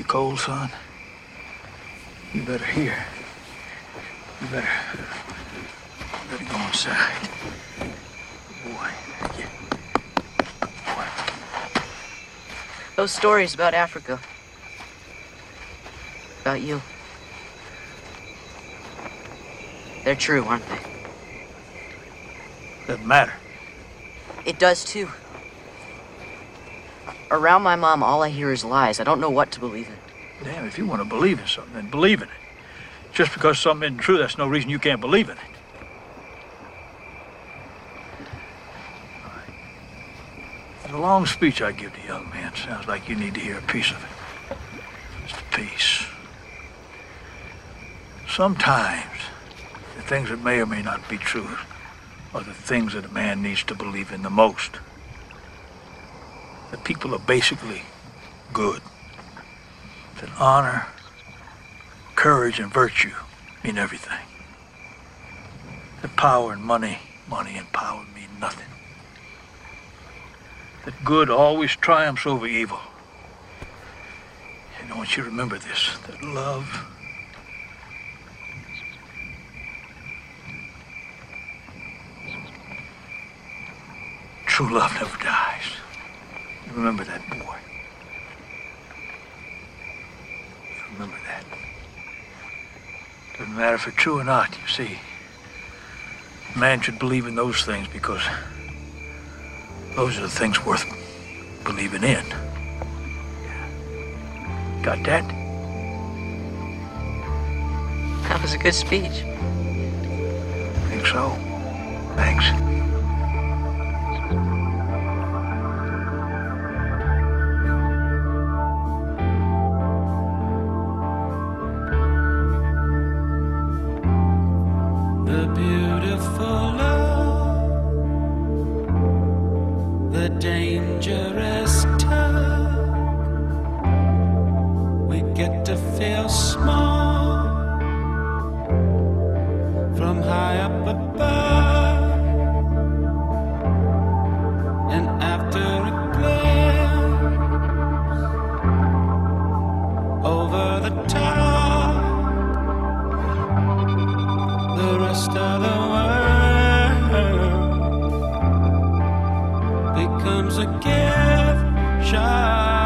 You cold, son? You better hear. You better. You better go inside. Boy. Yeah. Boy. Those stories about Africa. About you. They're true, aren't they? Doesn't matter. It does too. Around my mom, all I hear is lies. I don't know what to believe in. Damn, if you want to believe in something, then believe in it. Just because something isn't true, that's no reason you can't believe in it. The long speech I give to young men sounds like you need to hear a piece of it. Just a piece. Sometimes, the things that may or may not be true are the things that a man needs to believe in the most. That people are basically good. That honor, courage, and virtue mean everything. That power and money, money and power mean nothing. That good always triumphs over evil. And I want you to remember this that love True love never dies. You remember that, boy. You remember that. Doesn't matter if it's true or not, you see. A man should believe in those things because those are the things worth believing in. Got that? That was a good speech. Think so? Thanks. Rest of the world becomes a gift shop.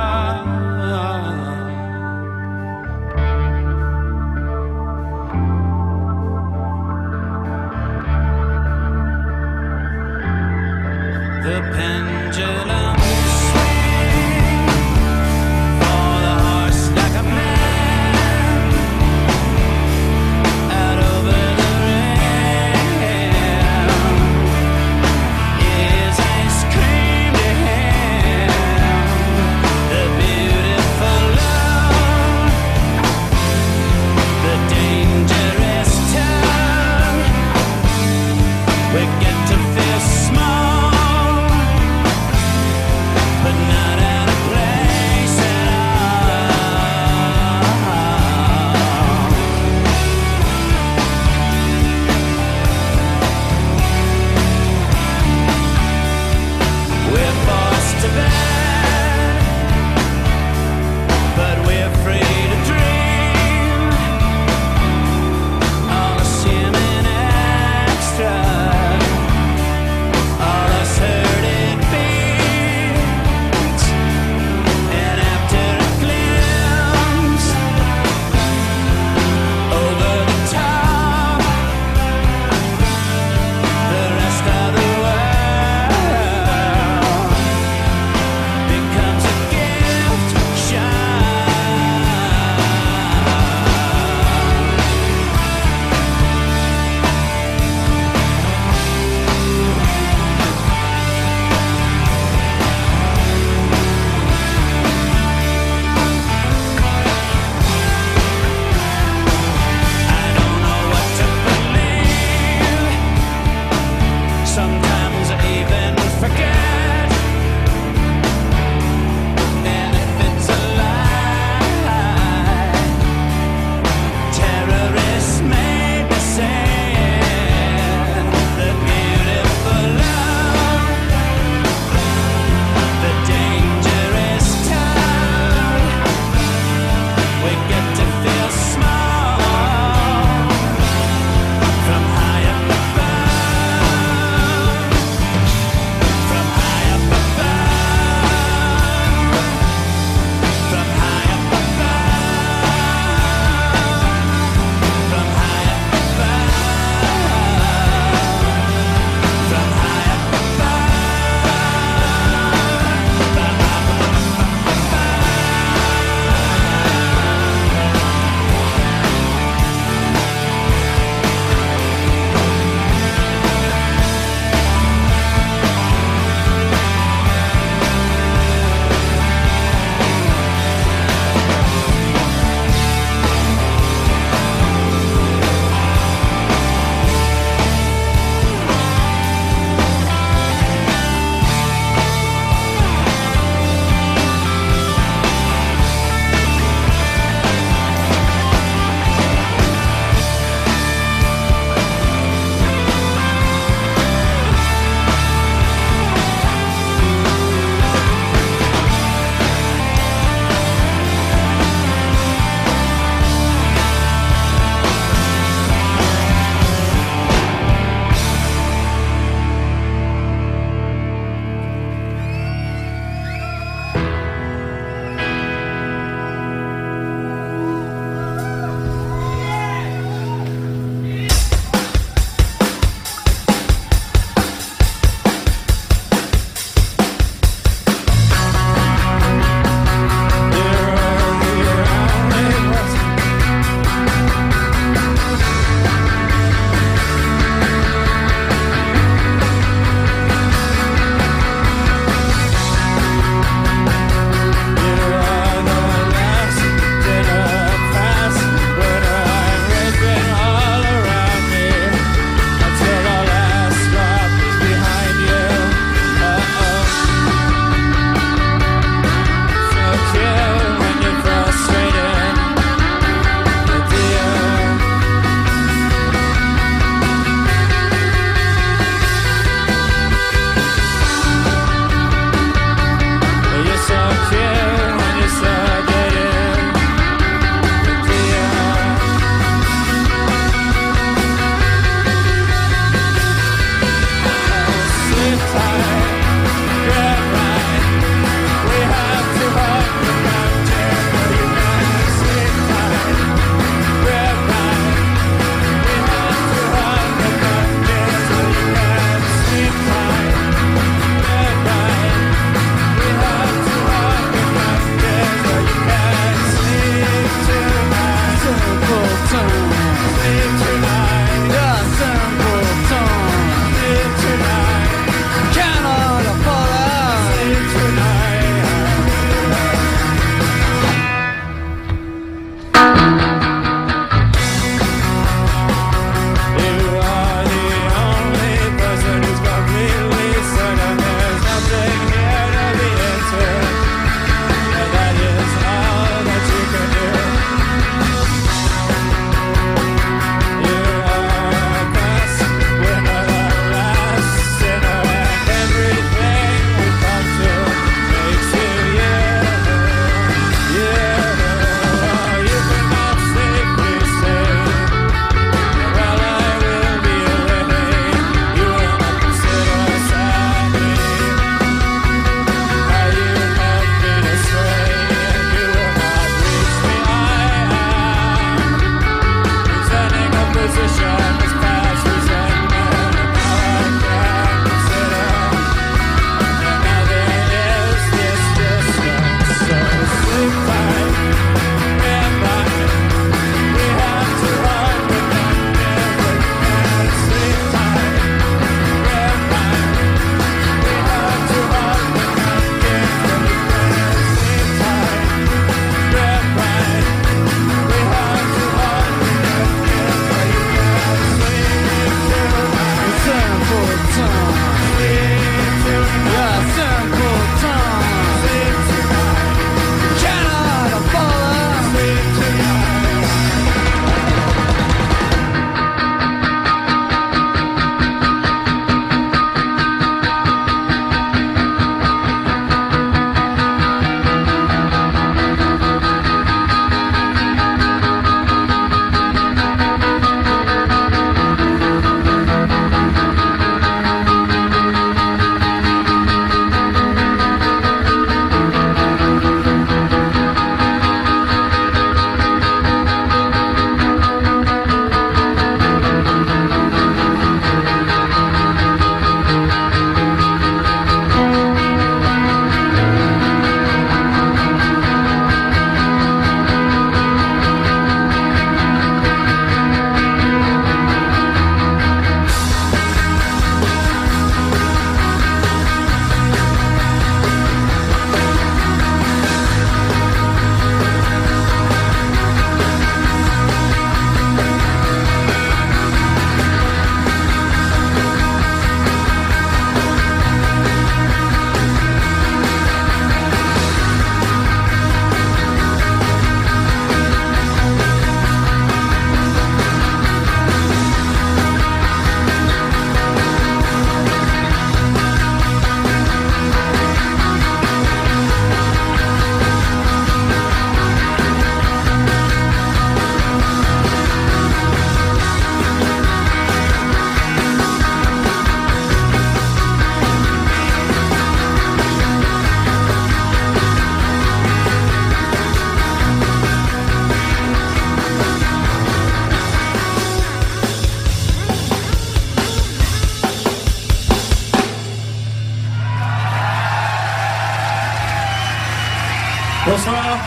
Bonsoir.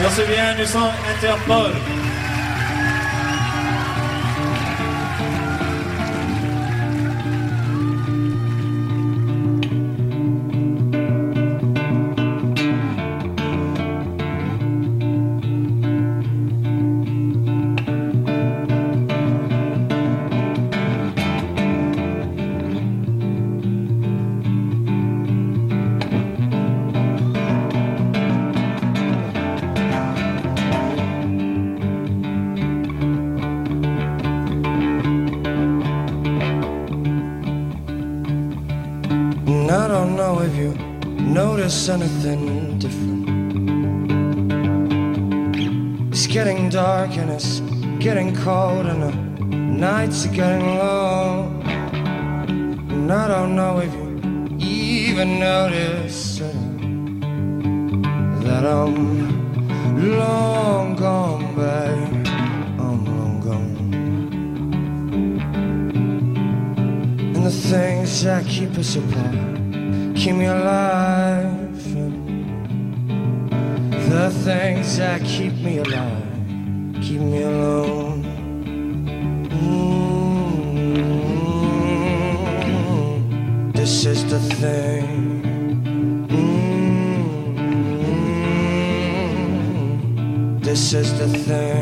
Merci bien, nous sommes Interpol. If you notice anything different. It's getting dark and it's getting cold and the nights are getting long. And I don't know if you even notice that I'm long gone, babe. I'm long gone. And the things that keep us apart keep me alive. The things that keep me alive keep me alone. Mm, This is the thing. Mm, This is the thing.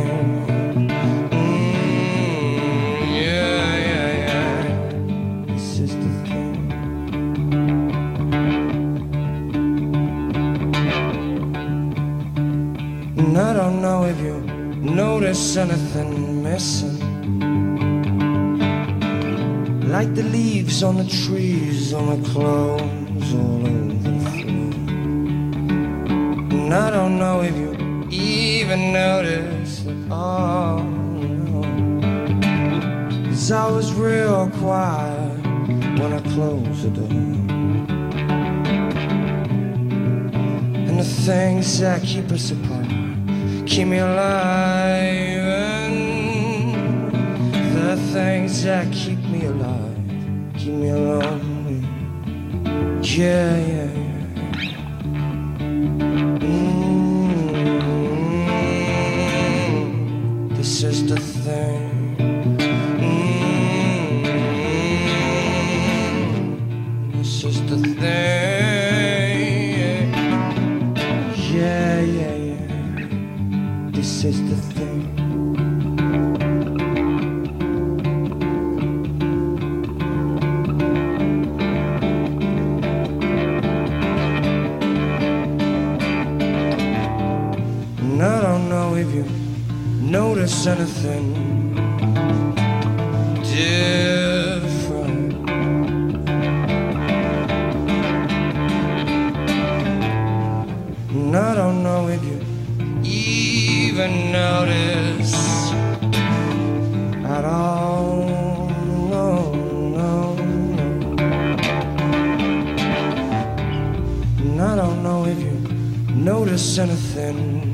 On the trees, on the clothes, all over the floor. And I don't know if you even notice at all. Cause I was real quiet when I closed the door. And the things that keep us apart keep me alive. And the things that keep me yeah, yeah. I don't know if you even notice at all. No, no, no. And I don't know if you notice anything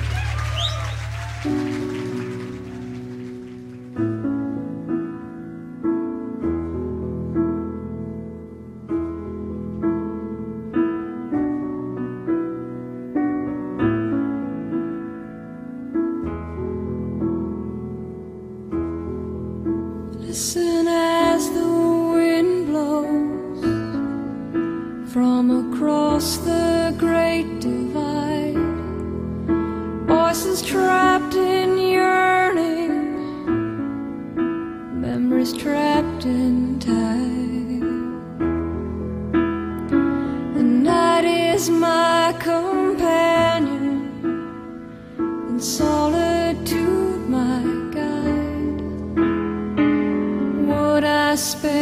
aspect.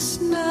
Christmas.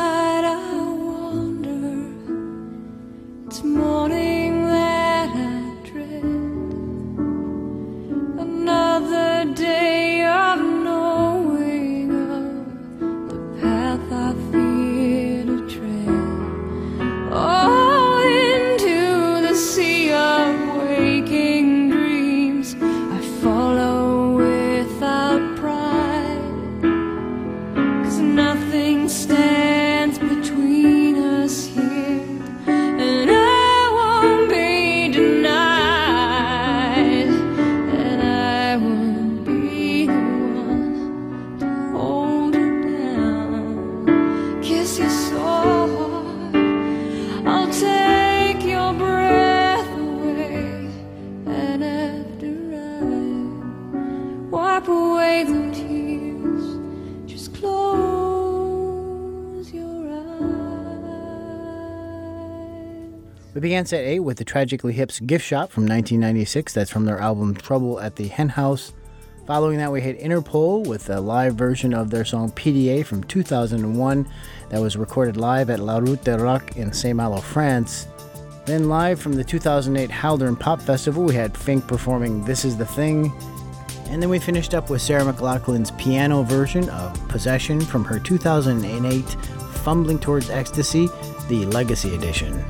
The at 8 with the Tragically Hip's Gift Shop from 1996. That's from their album Trouble at the Hen House. Following that, we hit Interpol with a live version of their song PDA from 2001 that was recorded live at La Route du Rock in Saint Malo, France. Then, live from the 2008 Haldern Pop Festival, we had Fink performing This Is the Thing. And then we finished up with Sarah McLachlan's piano version of Possession from her 2008 Fumbling Towards Ecstasy, the Legacy Edition.